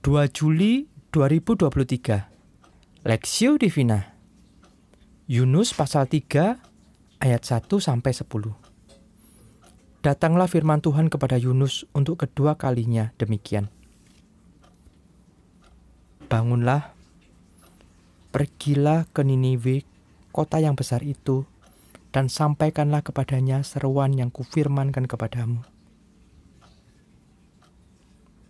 2 Juli 2023 Lexio Divina. Yunus pasal 3 ayat 1 sampai 10 Datanglah firman Tuhan kepada Yunus untuk kedua kalinya demikian. Bangunlah Pergilah ke Niniwe kota yang besar itu dan sampaikanlah kepadanya seruan yang kufirmankan kepadamu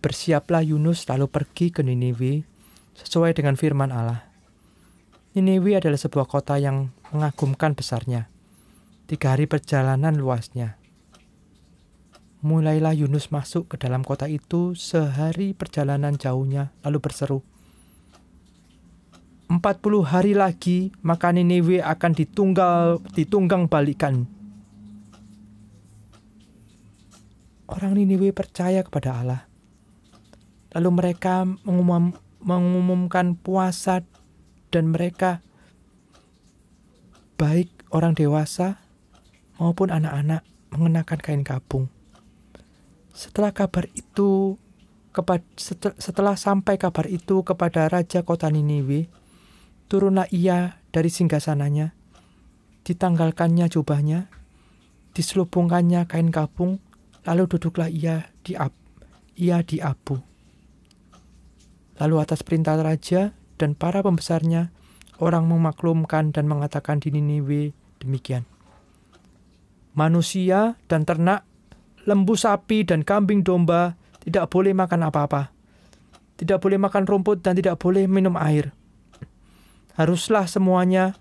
Bersiaplah Yunus lalu pergi ke Niniwe sesuai dengan firman Allah. Niniwe adalah sebuah kota yang mengagumkan besarnya. Tiga hari perjalanan luasnya. Mulailah Yunus masuk ke dalam kota itu sehari perjalanan jauhnya lalu berseru. Empat puluh hari lagi maka Niniwe akan ditunggal, ditunggang balikan. Orang Niniwe percaya kepada Allah Lalu mereka mengumum, mengumumkan puasa dan mereka baik orang dewasa maupun anak-anak mengenakan kain kapung. Setelah kabar itu setelah sampai kabar itu kepada raja kota Niniwe, turunlah ia dari singgasananya, ditanggalkannya jubahnya, diselubungkannya kain kapung, lalu duduklah ia di ia di abu. Lalu atas perintah raja dan para pembesarnya, orang memaklumkan dan mengatakan di Niniwe demikian. Manusia dan ternak, lembu sapi dan kambing domba tidak boleh makan apa-apa. Tidak boleh makan rumput dan tidak boleh minum air. Haruslah semuanya,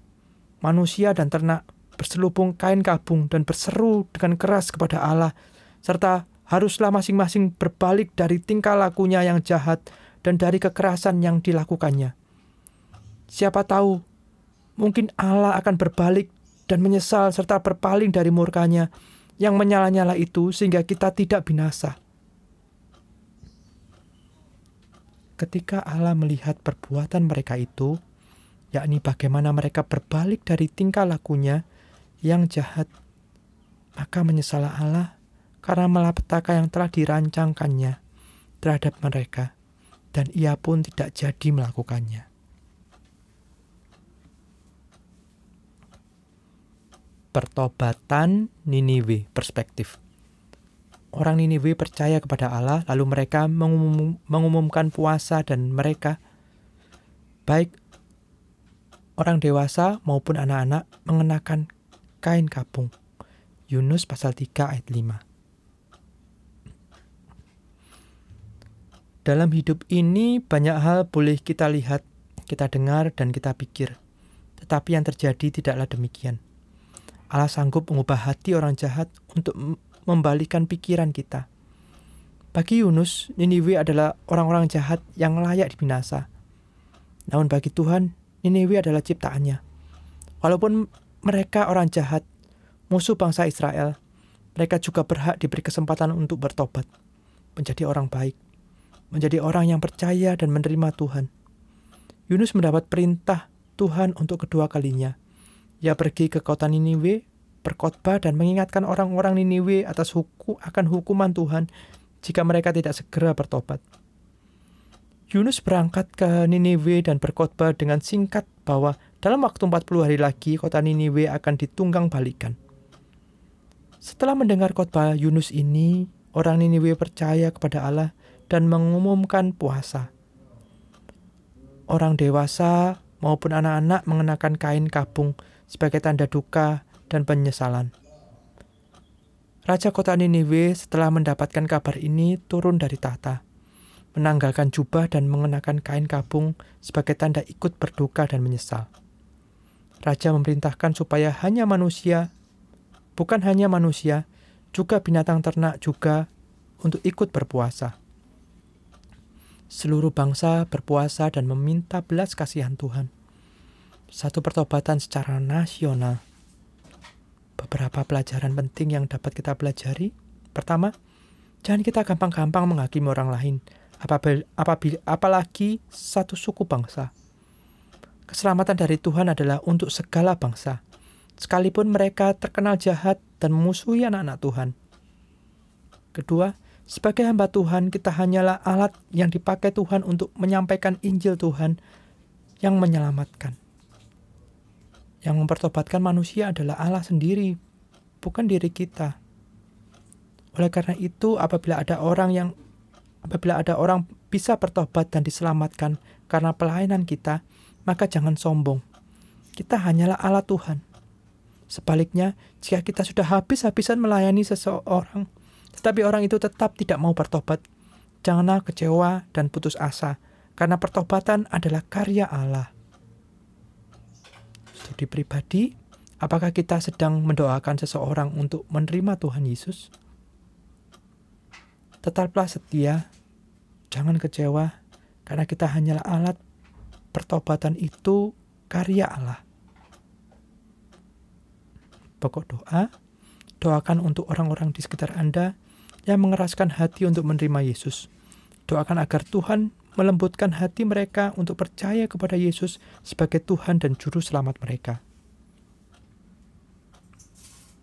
manusia dan ternak, berselubung kain kabung dan berseru dengan keras kepada Allah, serta haruslah masing-masing berbalik dari tingkah lakunya yang jahat dan dari kekerasan yang dilakukannya. Siapa tahu, mungkin Allah akan berbalik dan menyesal serta berpaling dari murkanya yang menyala-nyala itu sehingga kita tidak binasa. Ketika Allah melihat perbuatan mereka itu, yakni bagaimana mereka berbalik dari tingkah lakunya yang jahat, maka menyesalah Allah karena malapetaka yang telah dirancangkannya terhadap mereka dan ia pun tidak jadi melakukannya. Pertobatan Niniwe perspektif. Orang Niniwe percaya kepada Allah, lalu mereka mengumum, mengumumkan puasa dan mereka, baik orang dewasa maupun anak-anak, mengenakan kain kapung. Yunus pasal 3 ayat 5. Dalam hidup ini banyak hal boleh kita lihat, kita dengar, dan kita pikir. Tetapi yang terjadi tidaklah demikian. Allah sanggup mengubah hati orang jahat untuk membalikan pikiran kita. Bagi Yunus, Niniwe adalah orang-orang jahat yang layak dibinasa. Namun bagi Tuhan, Niniwe adalah ciptaannya. Walaupun mereka orang jahat, musuh bangsa Israel, mereka juga berhak diberi kesempatan untuk bertobat, menjadi orang baik menjadi orang yang percaya dan menerima Tuhan. Yunus mendapat perintah Tuhan untuk kedua kalinya. Ia pergi ke kota Niniwe, berkhotbah dan mengingatkan orang-orang Niniwe atas hukum akan hukuman Tuhan jika mereka tidak segera bertobat. Yunus berangkat ke Niniwe dan berkhotbah dengan singkat bahwa dalam waktu 40 hari lagi kota Niniwe akan ditunggang balikan. Setelah mendengar khotbah Yunus ini, orang Niniwe percaya kepada Allah dan mengumumkan puasa. Orang dewasa maupun anak-anak mengenakan kain kabung sebagai tanda duka dan penyesalan. Raja kota Niniwe setelah mendapatkan kabar ini turun dari tahta, menanggalkan jubah dan mengenakan kain kabung sebagai tanda ikut berduka dan menyesal. Raja memerintahkan supaya hanya manusia, bukan hanya manusia, juga binatang ternak juga untuk ikut berpuasa seluruh bangsa berpuasa dan meminta belas kasihan Tuhan. Satu pertobatan secara nasional. Beberapa pelajaran penting yang dapat kita pelajari. Pertama, jangan kita gampang-gampang menghakimi orang lain, apabila, apabila, apalagi satu suku bangsa. Keselamatan dari Tuhan adalah untuk segala bangsa, sekalipun mereka terkenal jahat dan memusuhi anak-anak Tuhan. Kedua, Sebagai hamba Tuhan, kita hanyalah alat yang dipakai Tuhan untuk menyampaikan Injil Tuhan yang menyelamatkan. Yang mempertobatkan manusia adalah Allah sendiri, bukan diri kita. Oleh karena itu, apabila ada orang yang apabila ada orang bisa bertobat dan diselamatkan karena pelayanan kita, maka jangan sombong. Kita hanyalah alat Tuhan. Sebaliknya, jika kita sudah habis-habisan melayani seseorang, tetapi orang itu tetap tidak mau bertobat. Janganlah kecewa dan putus asa, karena pertobatan adalah karya Allah. Studi pribadi, apakah kita sedang mendoakan seseorang untuk menerima Tuhan Yesus? Tetaplah setia, jangan kecewa, karena kita hanyalah alat pertobatan itu karya Allah. Pokok doa, doakan untuk orang-orang di sekitar Anda yang mengeraskan hati untuk menerima Yesus. Doakan agar Tuhan melembutkan hati mereka untuk percaya kepada Yesus sebagai Tuhan dan Juru Selamat mereka.